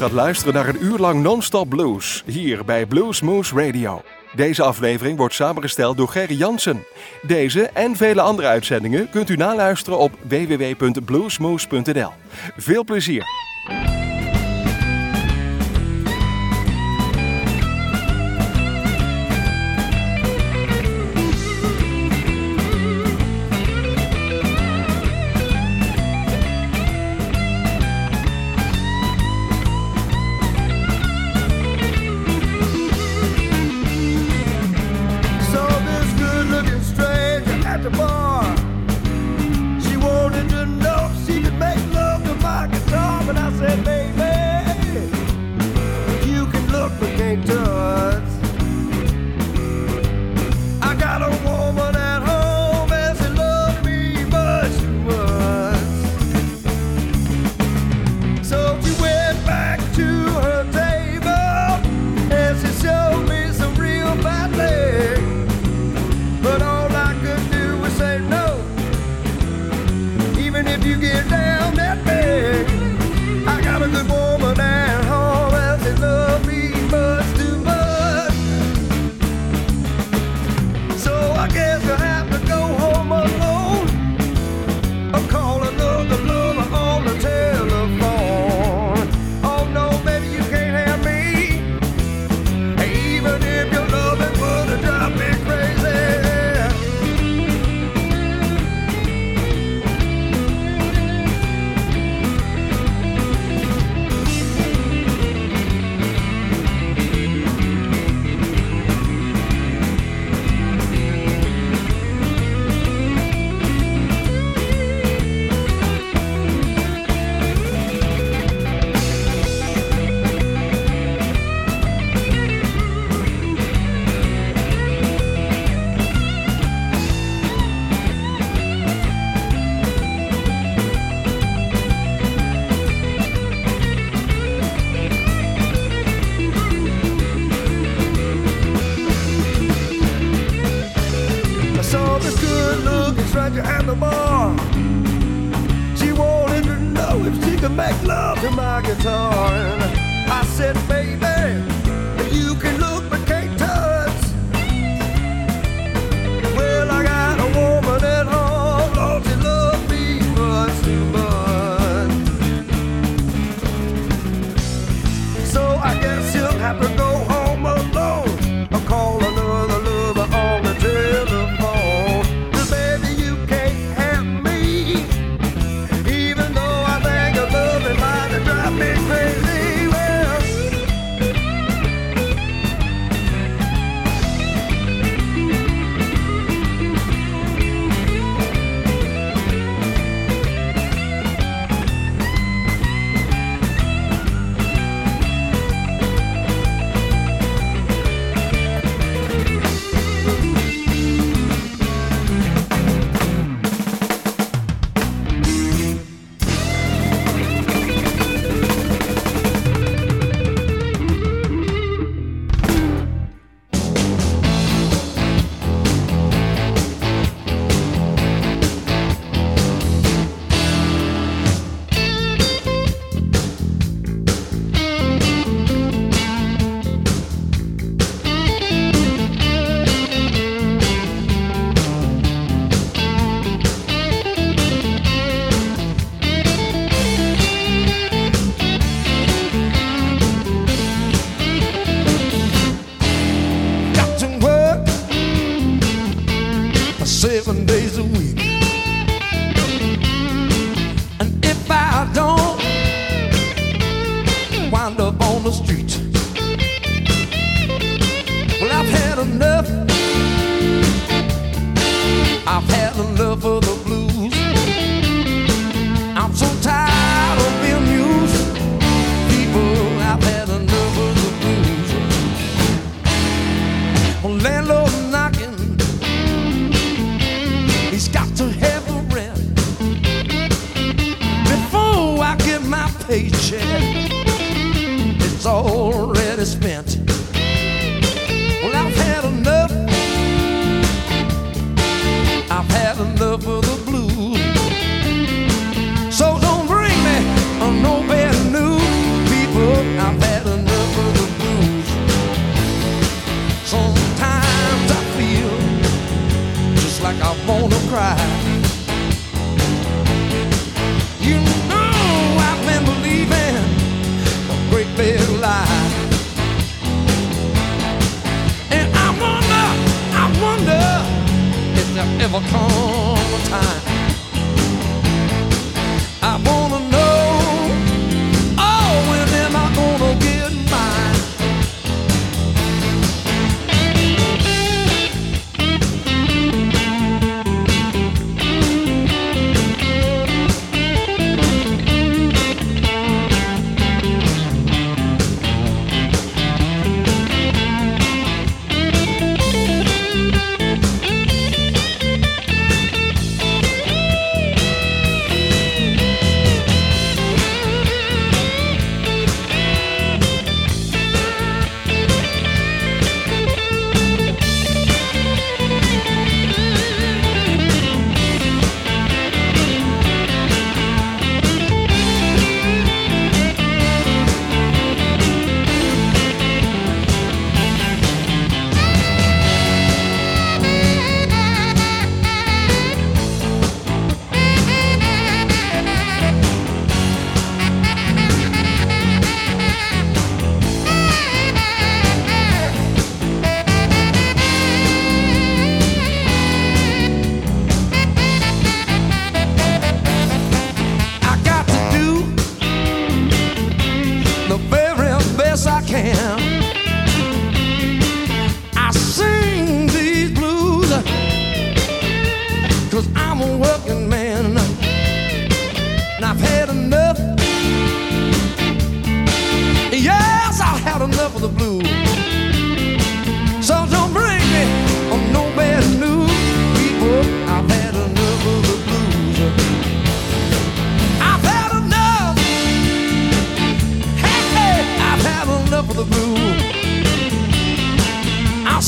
gaat luisteren naar een uur lang non-stop blues hier bij Blues Moose Radio. Deze aflevering wordt samengesteld door Gerry Jansen. Deze en vele andere uitzendingen kunt u naluisteren op www.bluesmoose.nl. Veel plezier!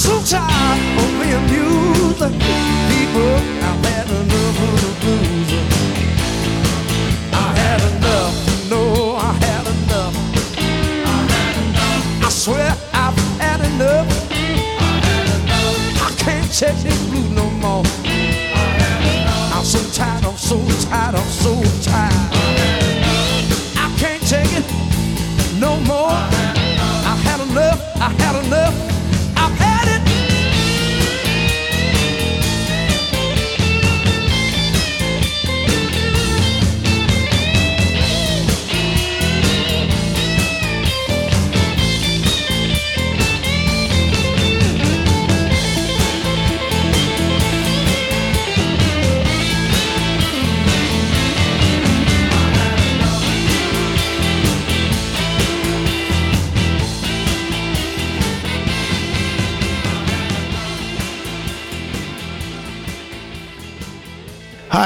so tired of being used. People, I've had enough of the blues. I had enough, no, I had enough. I had enough. I swear I've had enough. I can't take this blue no more. I'm so tired, I'm so tired, I'm so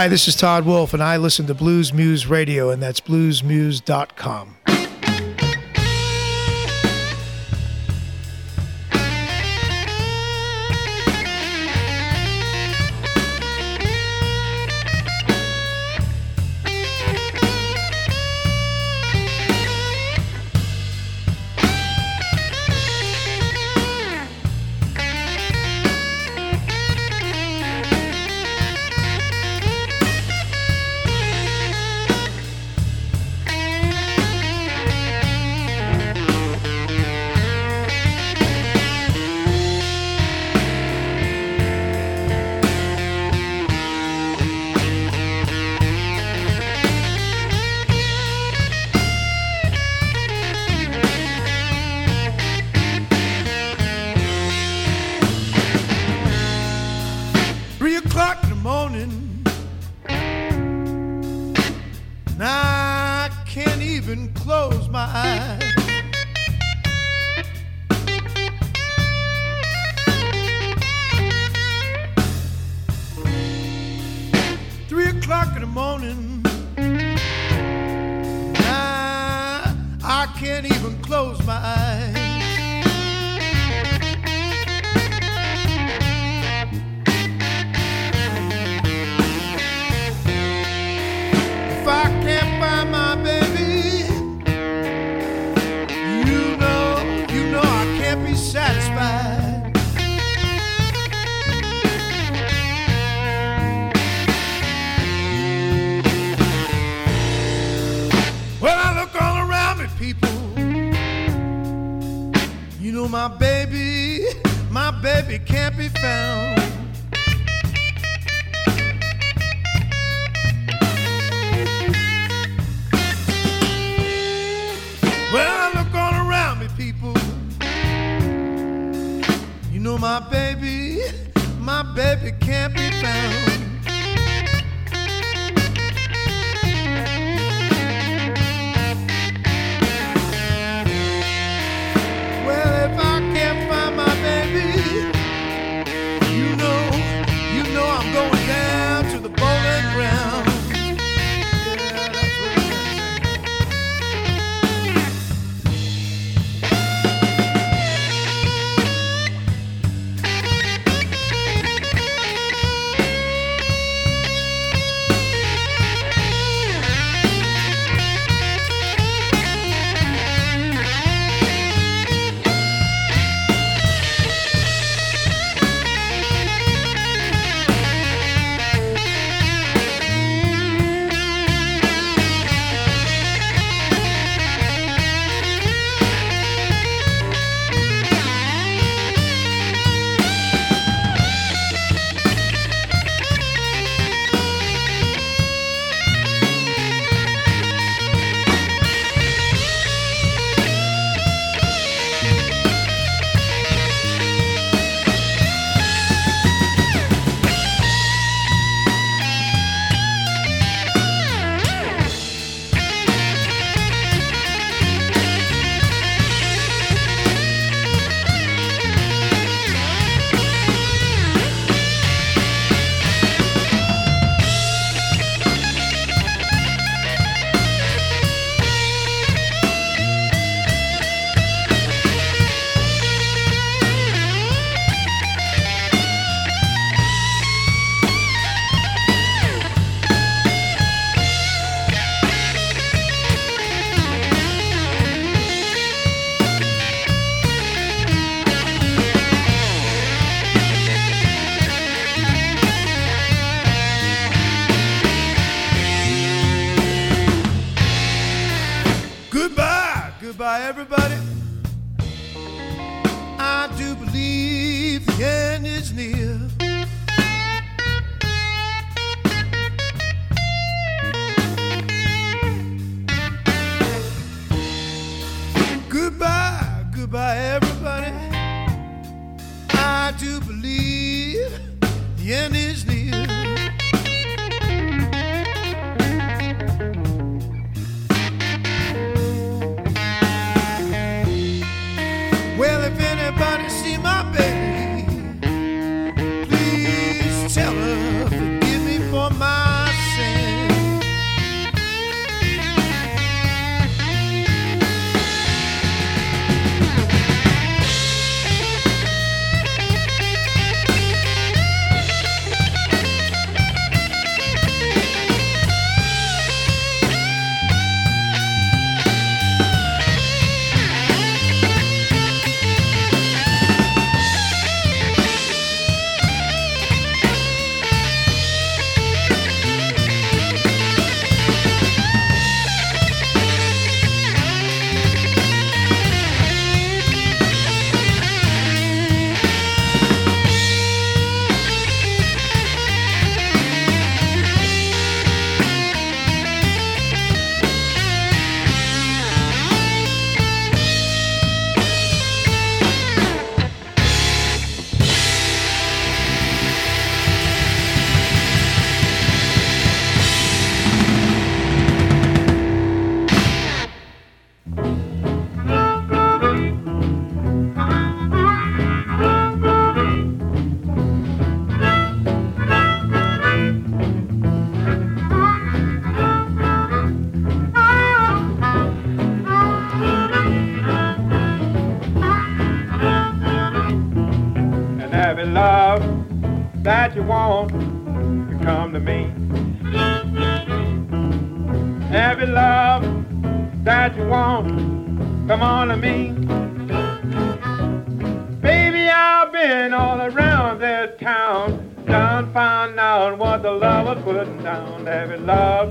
Hi, this is Todd Wolf, and I listen to Blues Moose Radio, and that's bluesmoose.com. love that you want can come to me. Every love that you want, come on to me. Baby, I've been all around this town, done found out what the love lover's putting down. Every love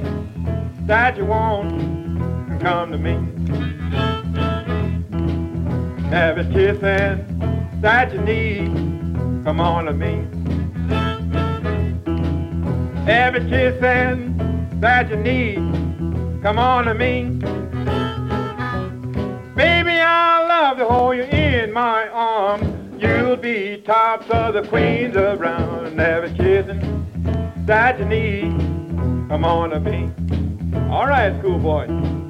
that you want come to me. Every kissing that you need, come on to me. Every kissing that you need, come on to me. Baby, I love to hold you in my arms. You'll be tops of the queens around. Every kissing that you need, come on to me. All right, schoolboy.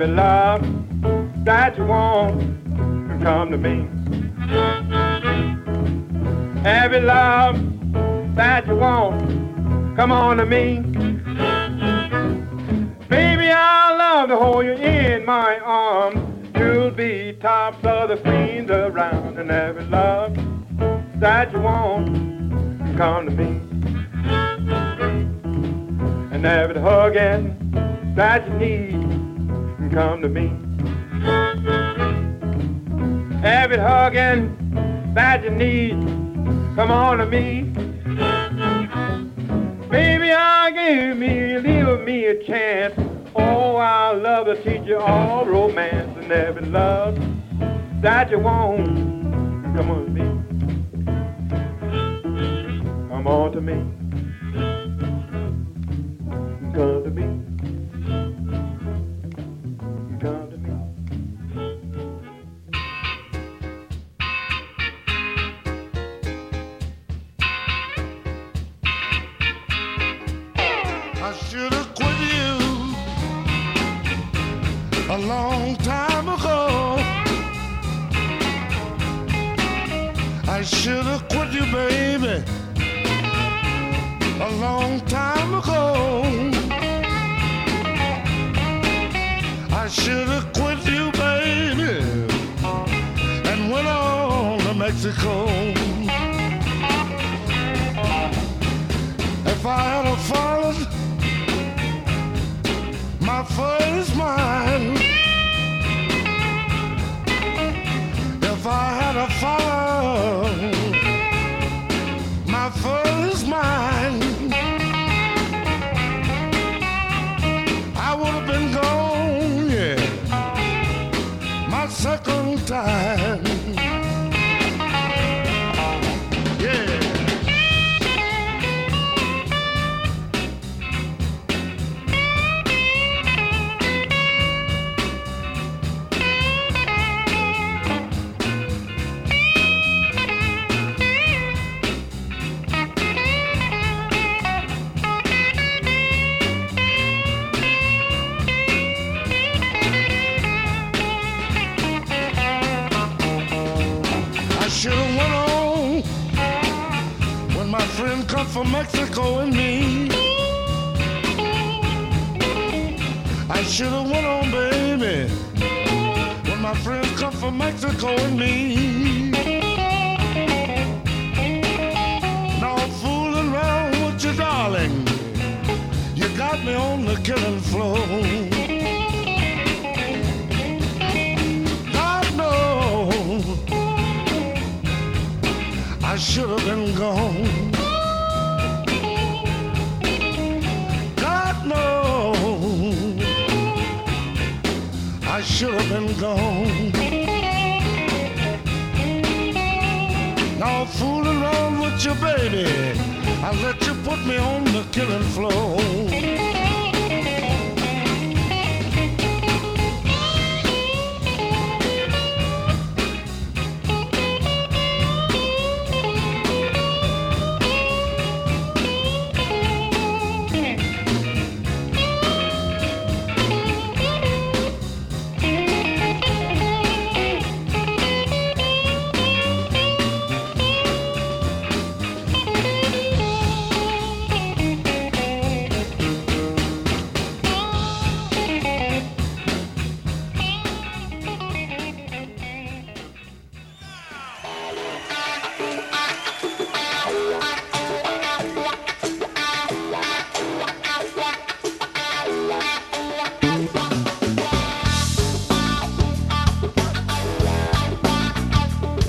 Every love that you want can come to me. Every love that you want, come on to me. Baby, I love to hold you in my arms. You'll be tops of the queens around, and every love that you want, can come to me. And every hugging that you need, come to me. Every hugging that you need, come on to me. Baby, I give me, leave me a chance. Oh, I love to teach you all romance and every love that you want. Come on to me. Come on to me.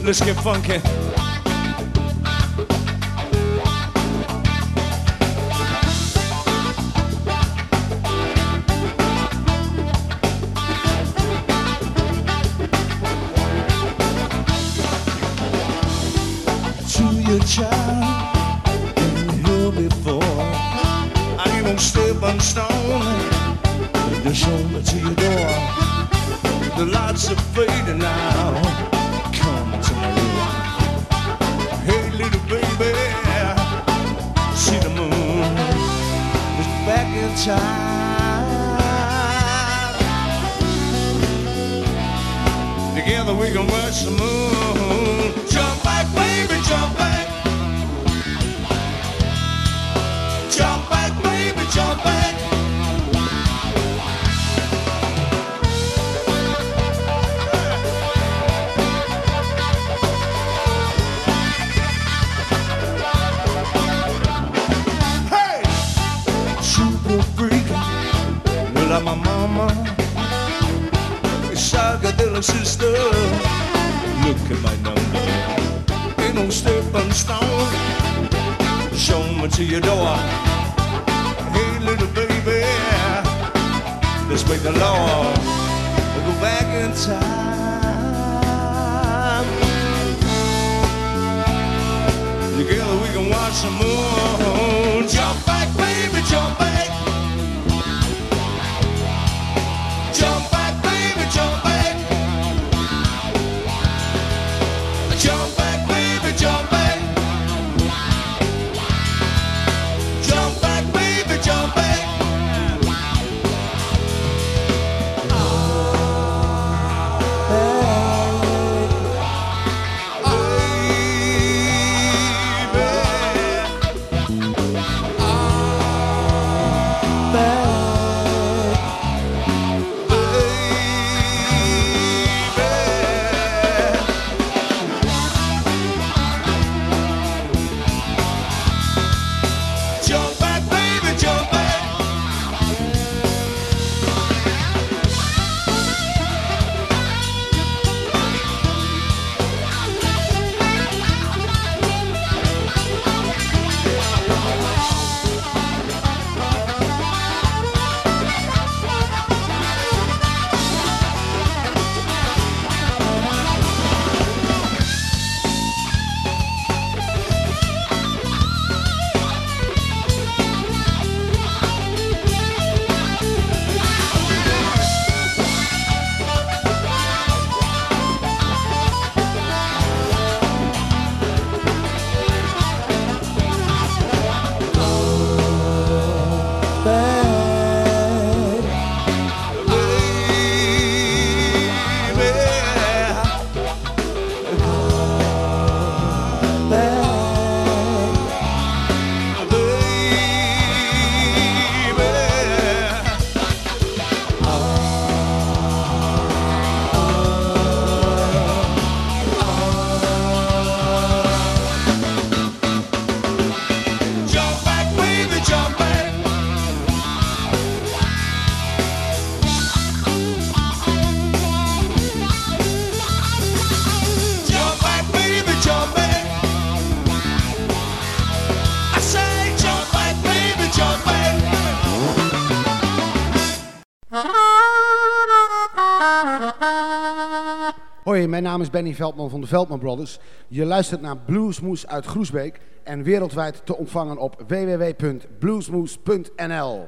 Let's get funky. watch the moon. Jump naam is Benny Veldman van de Veldman Brothers. Je luistert naar Bluesmoes uit Groesbeek en wereldwijd te ontvangen op www.bluesmoes.nl.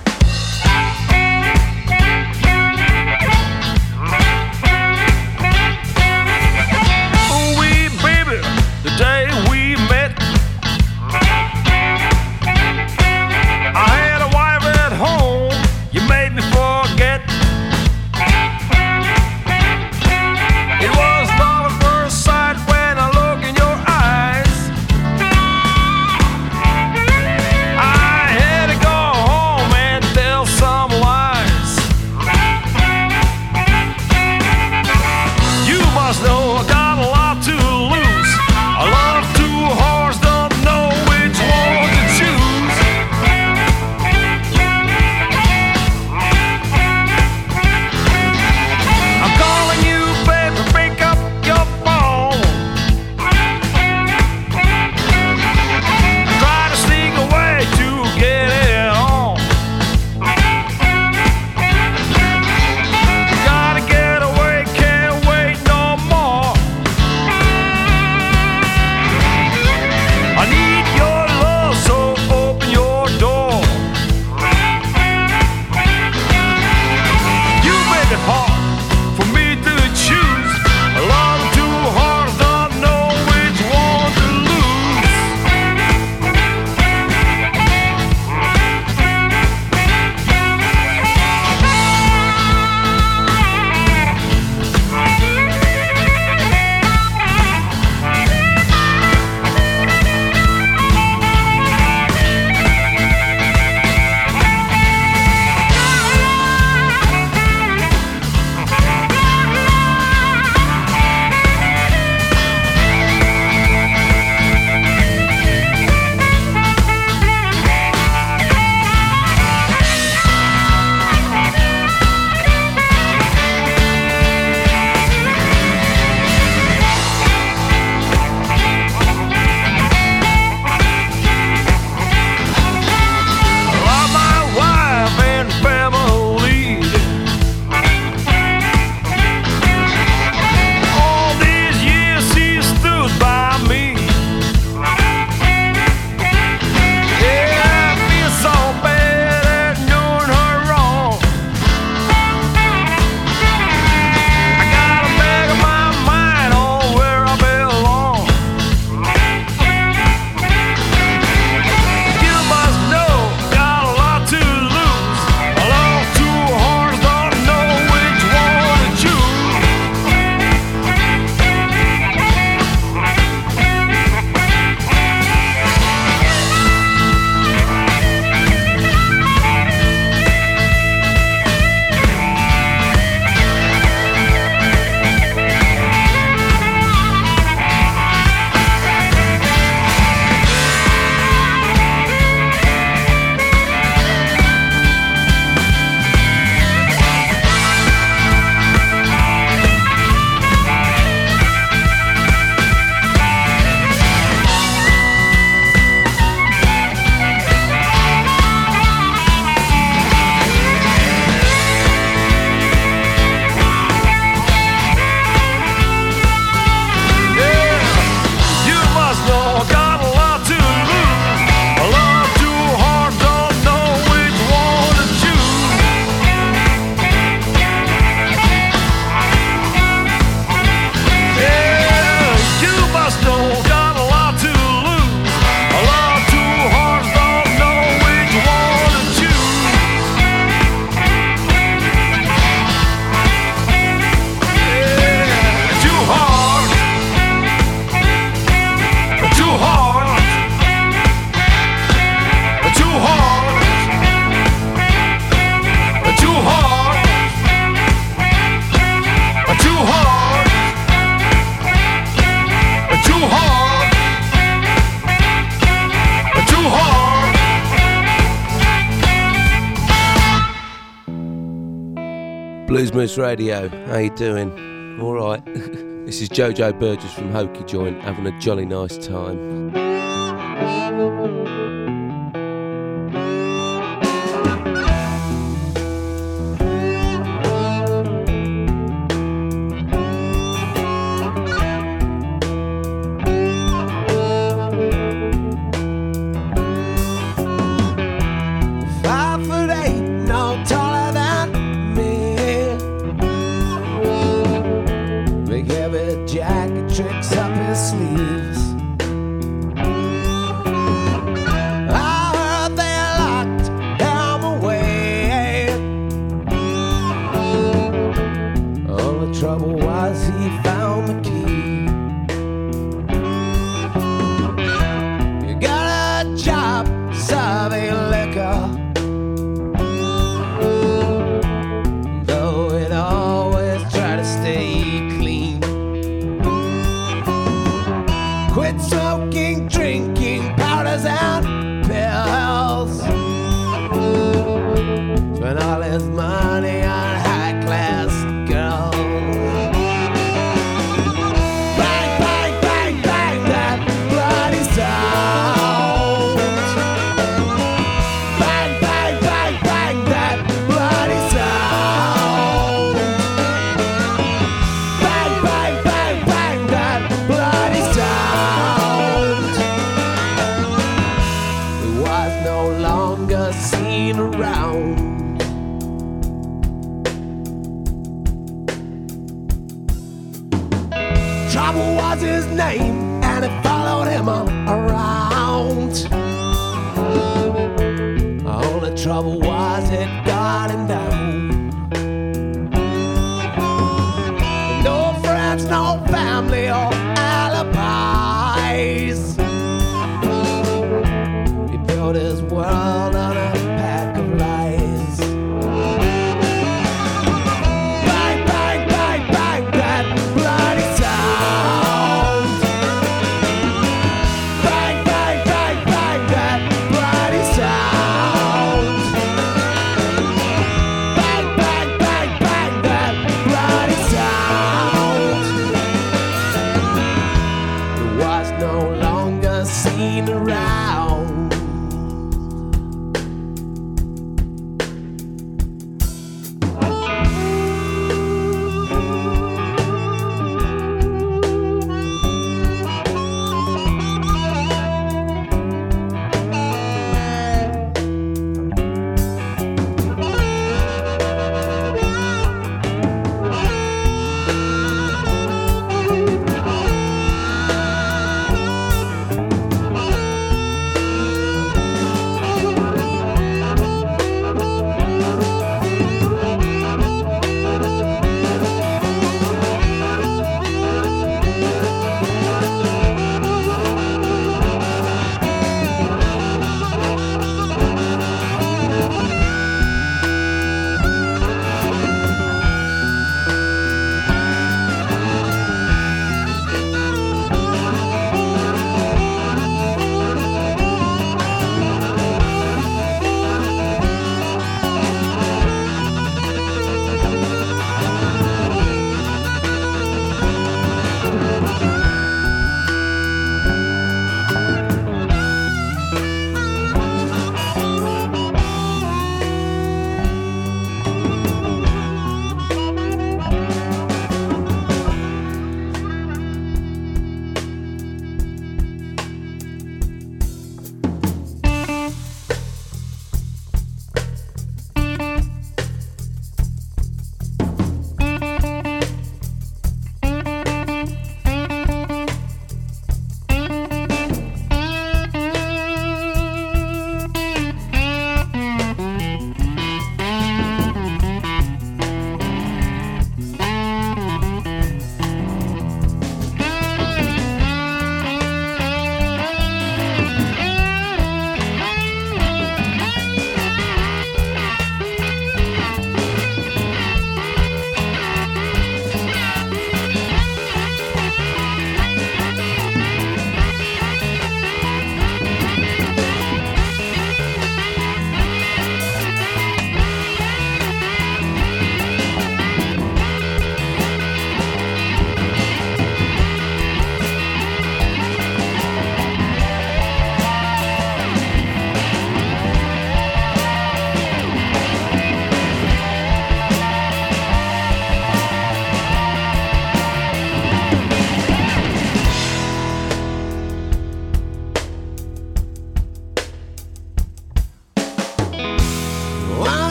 Blues Moose Radio. How you doing? All right. this is Jojo Burgess from Hokie Joint, having a jolly nice time.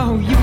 How you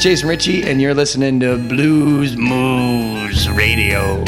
Jason Ritchie, and you're listening to Blues Moose Radio.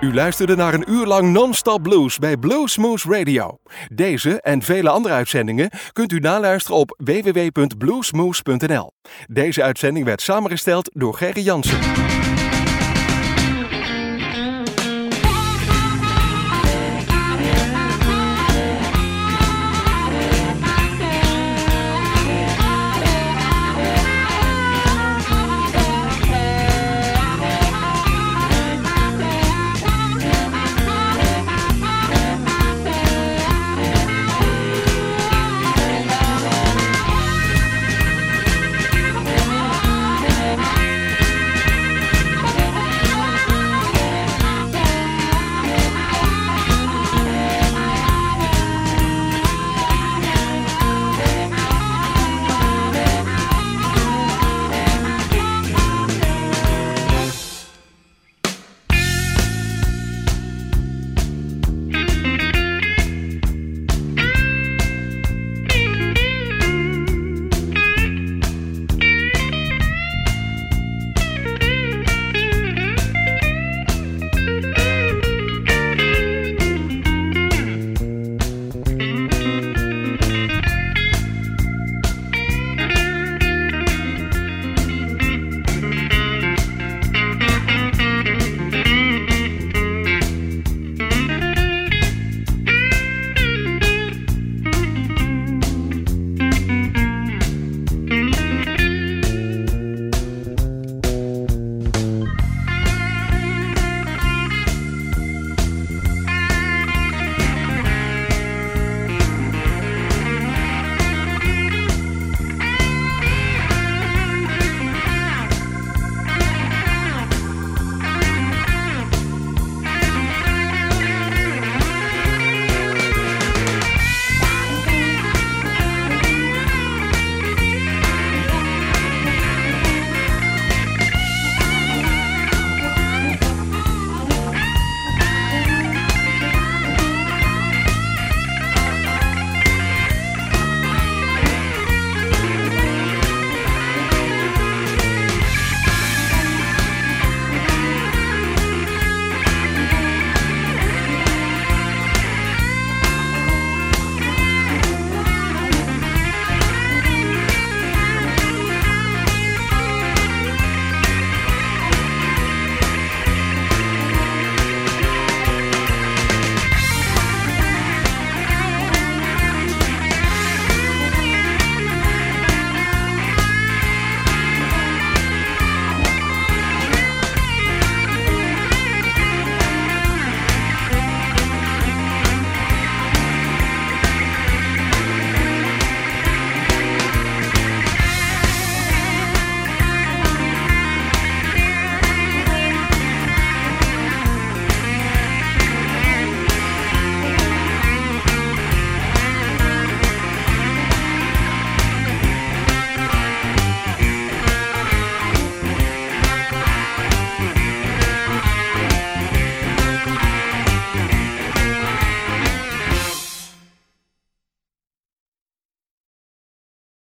U luisterde naar een uur lang non-stop blues bij Bluesmoose Radio. Deze en vele andere uitzendingen kunt u naluisteren op www.bluesmoose.nl. Deze uitzending werd samengesteld door Gerry Jansen.